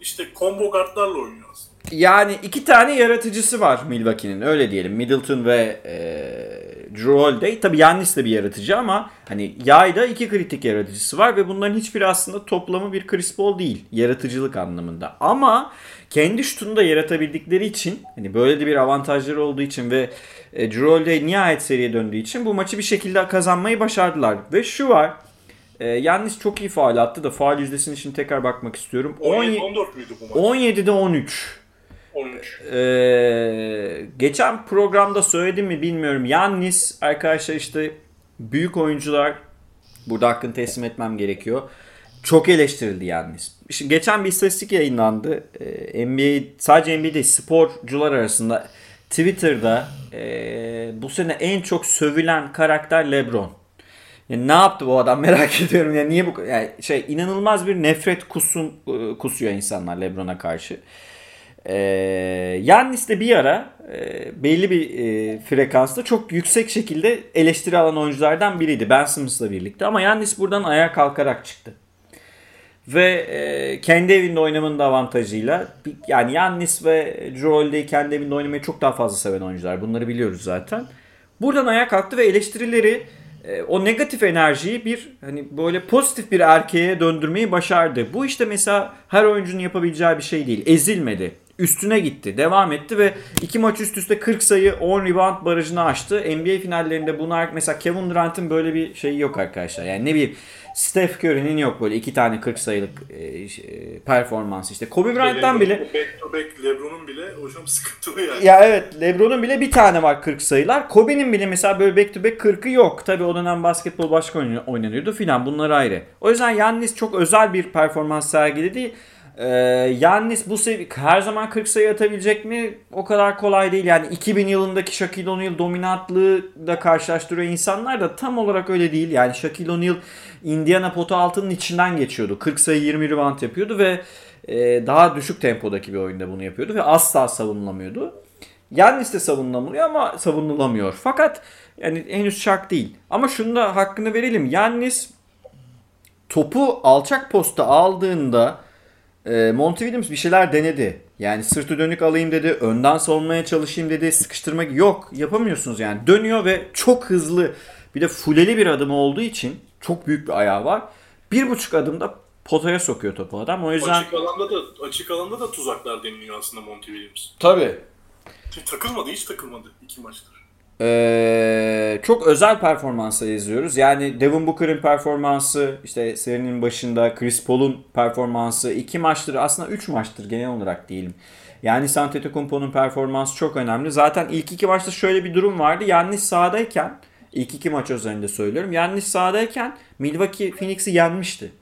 [SPEAKER 2] işte combo kartlarla oynuyor aslında.
[SPEAKER 1] Yani iki tane yaratıcısı var Milwaukee'nin öyle diyelim. Middleton ve e, Drew Holiday. Tabii Yannis de bir yaratıcı ama hani yayda iki kritik yaratıcısı var ve bunların hiçbiri aslında toplamı bir Chris Paul değil. Yaratıcılık anlamında. Ama kendi şutunu da yaratabildikleri için hani böyle de bir avantajları olduğu için ve e, Drew Holiday nihayet seriye döndüğü için bu maçı bir şekilde kazanmayı başardılar. Ve şu var. E, Yannis çok iyi faal attı da faal yüzdesini şimdi tekrar bakmak istiyorum.
[SPEAKER 2] 17, 14 müydü bu
[SPEAKER 1] maç? 17'de 13. 13. Ee, geçen programda söyledim mi bilmiyorum. Yannis arkadaşlar işte büyük oyuncular burada hakkını teslim etmem gerekiyor. Çok eleştirildi Yannis. Şimdi geçen bir istatistik yayınlandı. Ee, NBA sadece NBA değil sporcular arasında Twitter'da e, bu sene en çok sövülen karakter LeBron. Yani ne yaptı bu adam merak ediyorum. Yani niye bu yani şey inanılmaz bir nefret kusun e, kusuyor insanlar LeBron'a karşı. Ee, Yannis de bir ara e, belli bir e, frekansta çok yüksek şekilde eleştiri alan oyunculardan biriydi. Ben Simmons'la birlikte ama Yannis buradan ayağa kalkarak çıktı. Ve e, kendi evinde oynamanın da avantajıyla yani Yannis ve Holiday kendi evinde oynamayı çok daha fazla seven oyuncular. Bunları biliyoruz zaten. Buradan ayağa kalktı ve eleştirileri e, o negatif enerjiyi bir hani böyle pozitif bir erkeğe döndürmeyi başardı. Bu işte mesela her oyuncunun yapabileceği bir şey değil. Ezilmedi. Üstüne gitti. Devam etti ve iki maç üst üste 40 sayı 10 rebound barajını aştı. NBA finallerinde bunlar mesela Kevin Durant'ın böyle bir şeyi yok arkadaşlar. Yani ne bileyim Steph Curry'nin yok böyle iki tane 40 sayılık e, e, performansı işte. Kobe Bryant'tan bile
[SPEAKER 2] Back to back Lebron'un bile hocam sıkıntılı yani.
[SPEAKER 1] ya evet LeBron'un bile bir tane var 40 sayılar. Kobe'nin bile mesela böyle back to back 40'ı yok. Tabi o dönem basketbol başka oyn- oynanıyordu filan bunlar ayrı. O yüzden Yannis çok özel bir performans sergiledi. Ee, Yannis bu sevi her zaman 40 sayı atabilecek mi? O kadar kolay değil. Yani 2000 yılındaki Shaquille O'Neal dominantlığı da karşılaştırıyor insanlar da tam olarak öyle değil. Yani Shaquille O'Neal Indiana potu altının içinden geçiyordu. 40 sayı 20 rebound yapıyordu ve e, daha düşük tempodaki bir oyunda bunu yapıyordu ve asla savunulamıyordu. Yannis de savunulamıyor ama savunulamıyor. Fakat yani henüz şak değil. Ama şunu da hakkını verelim. Yannis topu alçak posta aldığında e, Monty Williams bir şeyler denedi. Yani sırtı dönük alayım dedi, önden savunmaya çalışayım dedi, sıkıştırmak yok yapamıyorsunuz yani. Dönüyor ve çok hızlı bir de fuleli bir adım olduğu için çok büyük bir ayağı var. Bir buçuk adımda potaya sokuyor topu adam. O yüzden...
[SPEAKER 2] Açık alanda da açık alanda da tuzaklar deniliyor aslında Monty Williams.
[SPEAKER 1] Tabii.
[SPEAKER 2] Hiç takılmadı, hiç takılmadı iki maçtır.
[SPEAKER 1] Ee, çok özel performansla izliyoruz. Yani Devin Booker'ın performansı, işte serinin başında Chris Paul'un performansı, iki maçtır aslında üç maçtır genel olarak diyelim. Yani Antetokounmpo'nun performansı çok önemli. Zaten ilk iki maçta şöyle bir durum vardı. Yannis sahadayken, ilk iki maç özelinde söylüyorum. Yannis sahadayken Milwaukee Phoenix'i yenmişti.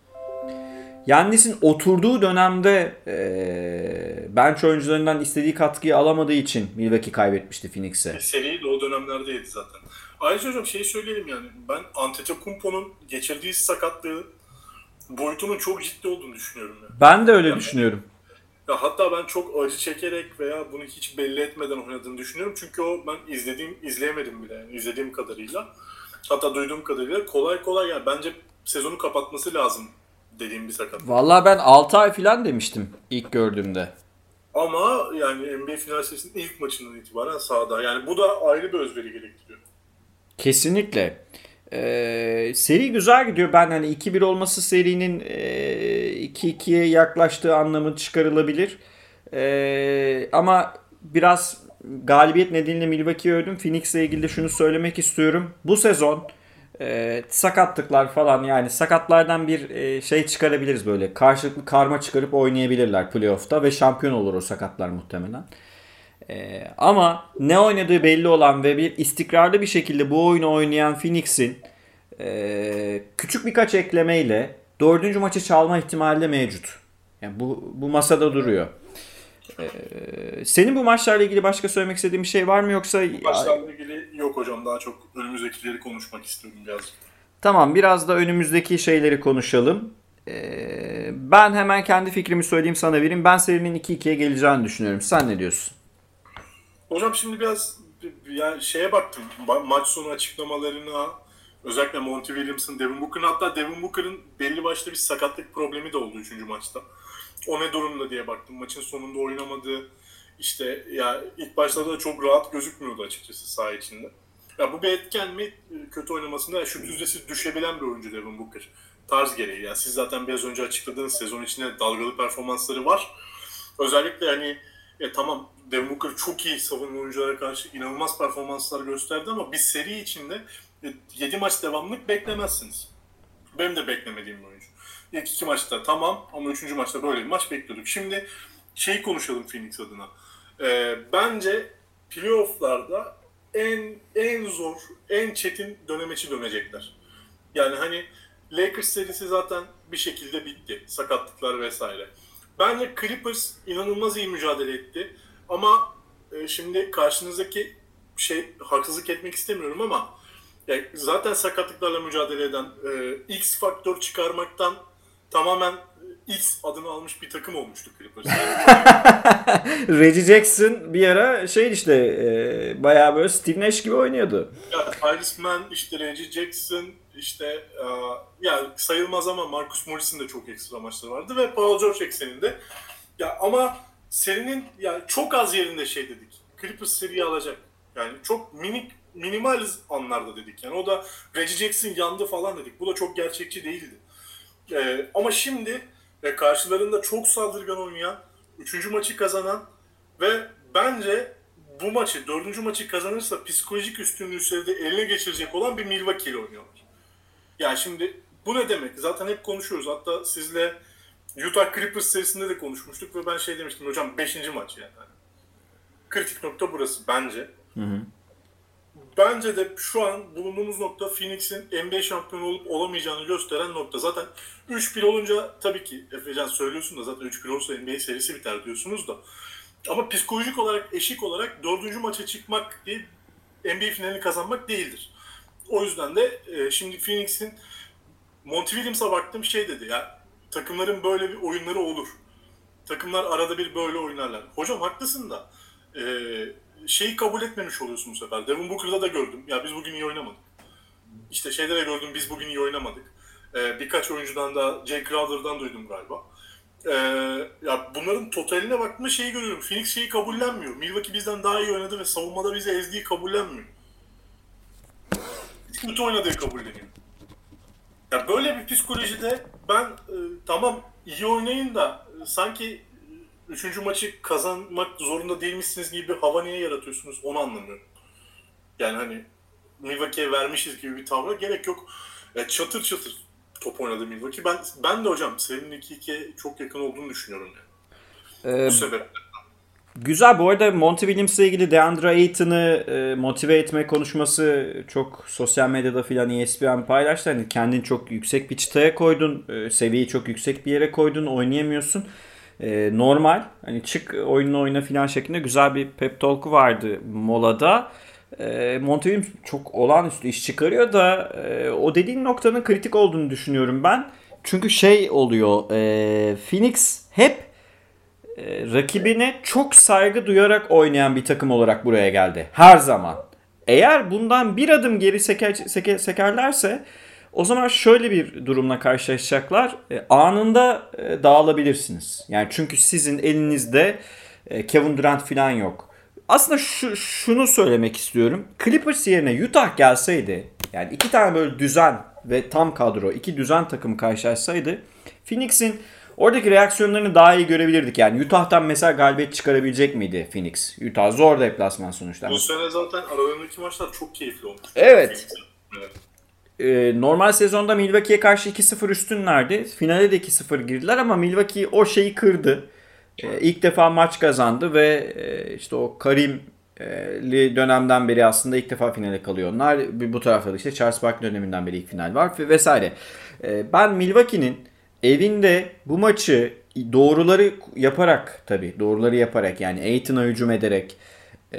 [SPEAKER 1] Yannis'in oturduğu dönemde e, bench oyuncularından istediği katkıyı alamadığı için Milwaukee kaybetmişti Phoenix'e.
[SPEAKER 2] Seri de o dönemlerdeydi zaten. Ayrıca hocam şey söyleyelim yani ben Antetokounmpo'nun geçirdiği sakatlığı boyutunun çok ciddi olduğunu düşünüyorum. Yani.
[SPEAKER 1] Ben de öyle düşünüyorum.
[SPEAKER 2] Ya hatta ben çok acı çekerek veya bunu hiç belli etmeden oynadığını düşünüyorum. Çünkü o ben izlediğim, izleyemedim bile yani izlediğim kadarıyla. Hatta duyduğum kadarıyla kolay kolay yani bence sezonu kapatması lazım dediğim bir sakat.
[SPEAKER 1] Vallahi ben 6 ay falan demiştim ilk gördüğümde.
[SPEAKER 2] Ama yani NBA final serisinin ilk maçından itibaren sahada. Yani bu da ayrı bir özveri gerektiriyor.
[SPEAKER 1] Kesinlikle. Ee, seri güzel gidiyor. Ben hani 2-1 olması serinin e, 2-2'ye yaklaştığı anlamı çıkarılabilir. Ee, ama biraz galibiyet nedeniyle Milwaukee'yi övdüm. Phoenix'le ilgili de şunu söylemek istiyorum. Bu sezon e, sakatlıklar falan yani sakatlardan bir e, şey çıkarabiliriz böyle. Karşılıklı karma çıkarıp oynayabilirler playoff'ta ve şampiyon olur o sakatlar muhtemelen. Ee, ama ne oynadığı belli olan ve bir istikrarlı bir şekilde bu oyunu oynayan Phoenix'in e, küçük birkaç eklemeyle dördüncü maçı çalma ihtimali de mevcut. Yani bu, bu masada duruyor. Ee, senin bu maçlarla ilgili başka söylemek istediğin bir şey var mı yoksa?
[SPEAKER 2] Maçlarla ilgili yok hocam daha çok önümüzdekileri konuşmak istiyorum birazcık.
[SPEAKER 1] Tamam biraz da önümüzdeki şeyleri konuşalım. Ee, ben hemen kendi fikrimi söyleyeyim sana vereyim. Ben serinin 2-2'ye geleceğini düşünüyorum. Sen ne diyorsun?
[SPEAKER 2] Hocam şimdi biraz yani şeye baktım. Ma- maç sonu açıklamalarına özellikle Monty Williams'ın, Devin Booker'ın hatta Devin Booker'ın belli başlı bir sakatlık problemi de oldu 3. maçta. O ne durumda diye baktım. Maçın sonunda oynamadı. İşte ya ilk başlarda da çok rahat gözükmüyordu açıkçası saha içinde. Ya bu bir etken mi kötü oynamasında şut yüzdesi düşebilen bir oyuncu Devin Booker. Tarz gereği. Yani siz zaten biraz önce açıkladığınız sezon içinde dalgalı performansları var. Özellikle hani ya tamam Devin Booker çok iyi savunma oyunculara karşı inanılmaz performanslar gösterdi ama bir seri içinde 7 maç devamlık beklemezsiniz. Benim de beklemediğim bir. İlk iki maçta tamam ama üçüncü maçta böyle bir maç bekliyorduk. Şimdi şeyi konuşalım Phoenix adına. Ee, bence playofflarda en en zor, en çetin dönemeçi dönecekler. Yani hani Lakers serisi zaten bir şekilde bitti. Sakatlıklar vesaire. Bence Clippers inanılmaz iyi mücadele etti. Ama e, şimdi karşınızdaki şey haksızlık etmek istemiyorum ama yani zaten sakatlıklarla mücadele eden e, X faktör çıkarmaktan tamamen X adını almış bir takım olmuştu Clippers.
[SPEAKER 1] Reggie Jackson bir ara şey işte e, bayağı böyle Steve Nash gibi oynuyordu.
[SPEAKER 2] ya, Tyrese Mann, işte Reggie Jackson, işte e, ya sayılmaz ama Marcus Morris'in de çok ekstra maçları vardı ve Paul George ekseninde. Ya ama serinin yani çok az yerinde şey dedik. Clippers seriyi alacak. Yani çok minik minimal anlarda dedik. Yani o da Reggie Jackson yandı falan dedik. Bu da çok gerçekçi değildi. Ee, ama şimdi e, karşılarında çok saldırgan oynayan, üçüncü maçı kazanan ve bence bu maçı, dördüncü maçı kazanırsa psikolojik üstünlüğü seride eline geçirecek olan bir Milwaukee ile oynuyorlar. Yani şimdi bu ne demek? Zaten hep konuşuyoruz. Hatta sizle Utah Clippers serisinde de konuşmuştuk ve ben şey demiştim hocam 5. maç yani. Kritik nokta burası bence. Hı hı. Bence de şu an bulunduğumuz nokta Phoenix'in NBA şampiyonu olup olamayacağını gösteren nokta. Zaten 3-1 olunca tabii ki Efecan söylüyorsun da zaten 3-1 olursa NBA serisi biter diyorsunuz da. Ama psikolojik olarak, eşik olarak dördüncü maça çıkmak değil, NBA finalini kazanmak değildir. O yüzden de e, şimdi Phoenix'in Monty Williams'a baktım şey dedi ya takımların böyle bir oyunları olur. Takımlar arada bir böyle oynarlar. Hocam haklısın da e, şeyi kabul etmemiş oluyorsun bu sefer. Devin Booker'da da gördüm. Ya biz bugün iyi oynamadık. İşte şeyde de gördüm biz bugün iyi oynamadık. E, birkaç oyuncudan da Jay Crowder'dan duydum galiba. E, ya bunların totaline baktığımda şeyi görüyorum. Phoenix şeyi kabullenmiyor. Milwaukee bizden daha iyi oynadı ve savunmada bizi ezdiği kabullenmiyor. Kötü oynadığı kabulleniyor. Ya böyle bir psikolojide ben e, tamam iyi oynayın da e, sanki üçüncü maçı kazanmak zorunda değilmişsiniz gibi bir hava niye yaratıyorsunuz onu anlamıyorum. Yani hani Milwaukee'ye vermişiz gibi bir tavra gerek yok. E, çatır çatır top oynadı Milwaukee. Ben ben de hocam serinin 2-2'ye çok yakın olduğunu düşünüyorum yani. Ee, Bu sebeple.
[SPEAKER 1] Güzel. Bu arada Monty Williams'la ilgili DeAndre Ayton'ı e, motive etme konuşması çok sosyal medyada filan ESPN paylaştı. Hani kendini çok yüksek bir çıtaya koydun. E, seviyeyi çok yüksek bir yere koydun. Oynayamıyorsun. E, normal. Hani çık oyununu oyna filan şeklinde güzel bir pep talk'u vardı molada. E, Monty Williams çok olağanüstü iş çıkarıyor da e, o dediğin noktanın kritik olduğunu düşünüyorum ben. Çünkü şey oluyor. E, Phoenix hep e, rakibine çok saygı duyarak oynayan bir takım olarak buraya geldi. Her zaman. Eğer bundan bir adım geri seker, seker, sekerlerse o zaman şöyle bir durumla karşılaşacaklar. E, anında e, dağılabilirsiniz. Yani çünkü sizin elinizde e, Kevin Durant falan yok. Aslında şu, şunu söylemek istiyorum. Clippers yerine Utah gelseydi yani iki tane böyle düzen ve tam kadro iki düzen takım karşılaşsaydı Phoenix'in Oradaki reaksiyonlarını daha iyi görebilirdik. Yani Utah'tan mesela galibiyet çıkarabilecek miydi Phoenix? Utah zor deplasman sonuçta.
[SPEAKER 2] Bu sene zaten aralarındaki maçlar çok keyifli olmuş.
[SPEAKER 1] Evet. evet. Ee, normal sezonda Milwaukee'ye karşı 2-0 üstünlerdi. Finale de 2-0 girdiler ama Milwaukee o şeyi kırdı. Ee, ilk defa maç kazandı ve e, işte o Karim'li dönemden beri aslında ilk defa finale kalıyor onlar. Bu tarafta da işte Charles Barkley döneminden beri ilk final var vesaire. Ee, ben Milwaukee'nin evinde bu maçı doğruları yaparak tabi doğruları yaparak yani Aiton'a hücum ederek e,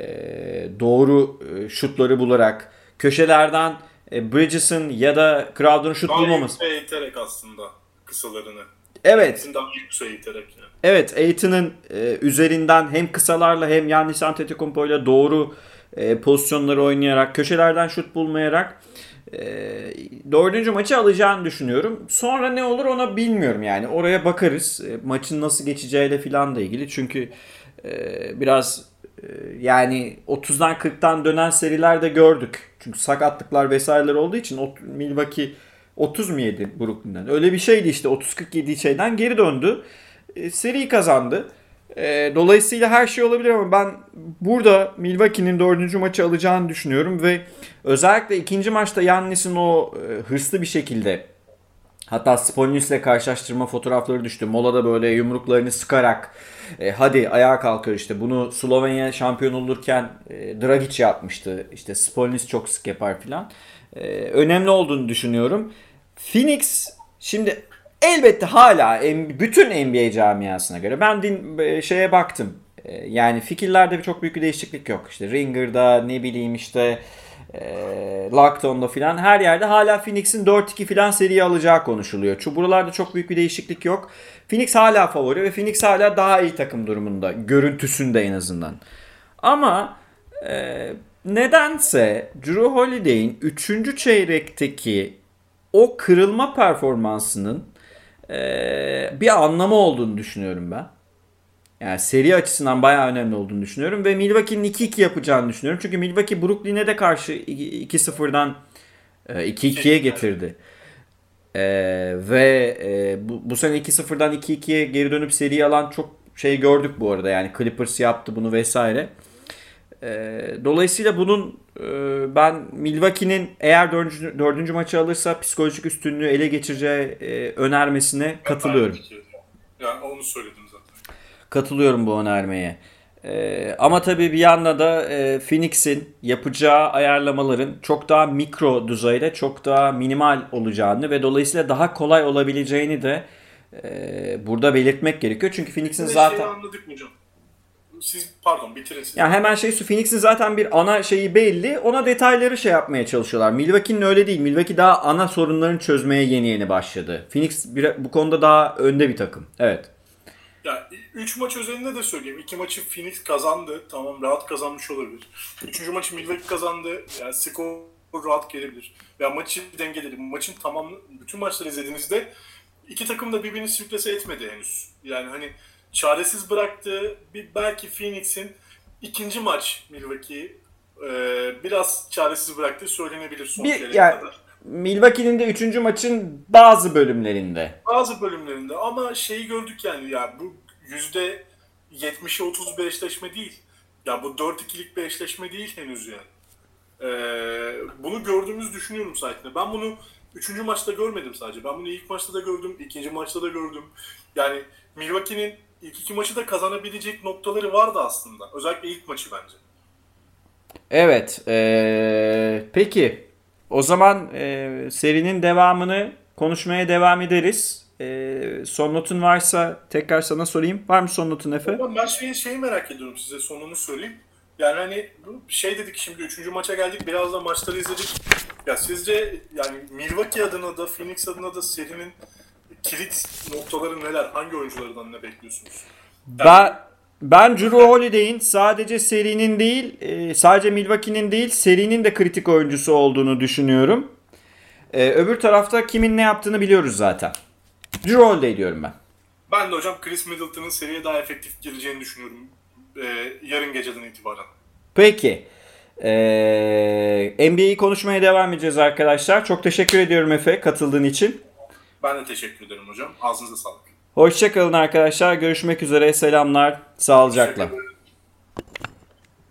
[SPEAKER 1] doğru e, şutları bularak köşelerden e, Bridges'ın ya da Crowder'ın şut
[SPEAKER 2] daha
[SPEAKER 1] bulmaması.
[SPEAKER 2] Daha iterek aslında kısalarını.
[SPEAKER 1] Evet.
[SPEAKER 2] Daha yükseğe iterek yani.
[SPEAKER 1] Evet Aiton'ın e, üzerinden hem kısalarla hem Yannis Antetokounmpo ile doğru e, pozisyonları oynayarak köşelerden şut bulmayarak e, dördüncü maçı alacağını düşünüyorum. Sonra ne olur ona bilmiyorum yani. Oraya bakarız. E, maçın nasıl geçeceğiyle falan da ilgili. Çünkü e, biraz e, yani 30'dan 40'tan dönen seriler de gördük. Çünkü sakatlıklar vesaireler olduğu için Milwaukee 30 mu yedi Brooklyn'den? Öyle bir şeydi işte 30-40 yediği şeyden geri döndü. E, seriyi kazandı. E, dolayısıyla her şey olabilir ama ben burada Milwaukee'nin dördüncü maçı alacağını düşünüyorum ve özellikle ikinci maçta Yannis'in o e, hırslı bir şekilde hatta Spolnis'le karşılaştırma fotoğrafları düştü. Molada böyle yumruklarını sıkarak e, hadi ayağa kalkıyor işte bunu Slovenya şampiyon olurken e, Dragic yapmıştı. İşte Spolnis çok sık yapar filan. E, önemli olduğunu düşünüyorum. Phoenix şimdi elbette hala bütün NBA camiasına göre ben din e, şeye baktım. E, yani fikirlerde çok büyük bir değişiklik yok. İşte Ringer'da ne bileyim işte e, Lockdown'da filan her yerde hala Phoenix'in 4-2 filan seriyi alacağı konuşuluyor. Şu buralarda çok büyük bir değişiklik yok. Phoenix hala favori ve Phoenix hala daha iyi takım durumunda. Görüntüsünde en azından. Ama e, nedense Drew Holiday'in 3. çeyrekteki o kırılma performansının e, bir anlamı olduğunu düşünüyorum ben. Yani seri açısından bayağı önemli olduğunu düşünüyorum. Ve Milwaukee'nin 2-2 yapacağını düşünüyorum. Çünkü Milwaukee Brooklyn'e de karşı 2-0'dan 2-2'ye getirdi. Ee, ve e, bu, bu sene 2-0'dan 2-2'ye geri dönüp seri alan çok şey gördük bu arada. Yani Clippers yaptı bunu vesaire. Ee, dolayısıyla bunun e, ben Milwaukee'nin eğer dördüncü, dördüncü maçı alırsa psikolojik üstünlüğü ele geçireceği e, önermesine katılıyorum.
[SPEAKER 2] Yani onu söyledim.
[SPEAKER 1] Katılıyorum bu önermeye. Ee, ama tabii bir yanda da e, Phoenix'in yapacağı ayarlamaların çok daha mikro düzeyde, çok daha minimal olacağını ve dolayısıyla daha kolay olabileceğini de e, burada belirtmek gerekiyor. Çünkü Phoenix'in zaten...
[SPEAKER 2] Şeyi anladık mı hocam? Siz pardon bitirin siz.
[SPEAKER 1] Yani hemen şey Phoenix'in zaten bir ana şeyi belli. Ona detayları şey yapmaya çalışıyorlar. Milwaukee'nin öyle değil. Milwaukee daha ana sorunlarını çözmeye yeni yeni başladı. Phoenix bir, bu konuda daha önde bir takım. Evet.
[SPEAKER 2] Ya 3 maç özelinde de söyleyeyim. 2 maçı Phoenix kazandı. Tamam rahat kazanmış olabilir. 3. maçı Milwaukee kazandı. Yani skor rahat gelebilir. Ya maçı dengeledi. Maçın tamam bütün maçları izlediğinizde iki takım da birbirini sürklese etmedi henüz. Yani hani çaresiz bıraktı. Bir belki Phoenix'in ikinci maç Milwaukee e, biraz çaresiz bıraktığı söylenebilir son
[SPEAKER 1] Bir- yani-
[SPEAKER 2] kadar.
[SPEAKER 1] Milwaukee'nin de 3. maçın bazı bölümlerinde.
[SPEAKER 2] Bazı bölümlerinde ama şeyi gördük yani ya bu yüzde 70'e 30 bir eşleşme değil. Ya bu 4-2'lik bir eşleşme değil henüz yani. Ee, bunu gördüğümüzü düşünüyorum sayesinde. Ben bunu 3. maçta görmedim sadece. Ben bunu ilk maçta da gördüm, ikinci maçta da gördüm. Yani Milwaukee'nin ilk iki maçı da kazanabilecek noktaları vardı aslında. Özellikle ilk maçı bence.
[SPEAKER 1] Evet. eee, peki. O zaman eee, serinin devamını konuşmaya devam ederiz. Eee, son notun varsa tekrar sana sorayım. Var mı son notun Efe?
[SPEAKER 2] Ama ben şeyi, şeyi merak ediyorum size sonunu söyleyeyim. Yani hani bu şey dedik şimdi 3. maça geldik biraz da maçları izledik. Ya sizce yani Milwaukee adına da Phoenix adına da serinin kilit noktaları neler? Hangi oyunculardan ne bekliyorsunuz?
[SPEAKER 1] Ben ben Drew Holiday'in sadece serinin değil, e, sadece Milwaukee'nin değil, serinin de kritik oyuncusu olduğunu düşünüyorum. E, öbür tarafta kimin ne yaptığını biliyoruz zaten. Drew Holiday diyorum ben.
[SPEAKER 2] Ben de hocam Chris Middleton'ın seriye daha efektif gireceğini düşünüyorum. Ee, yarın geceden itibaren.
[SPEAKER 1] Peki. E, NBA'yi konuşmaya devam edeceğiz arkadaşlar. Çok teşekkür ediyorum Efe katıldığın için.
[SPEAKER 2] Ben de teşekkür ederim hocam. Ağzınıza sağlık.
[SPEAKER 1] Hoşçakalın arkadaşlar. Görüşmek üzere. Selamlar. Sağlıcakla.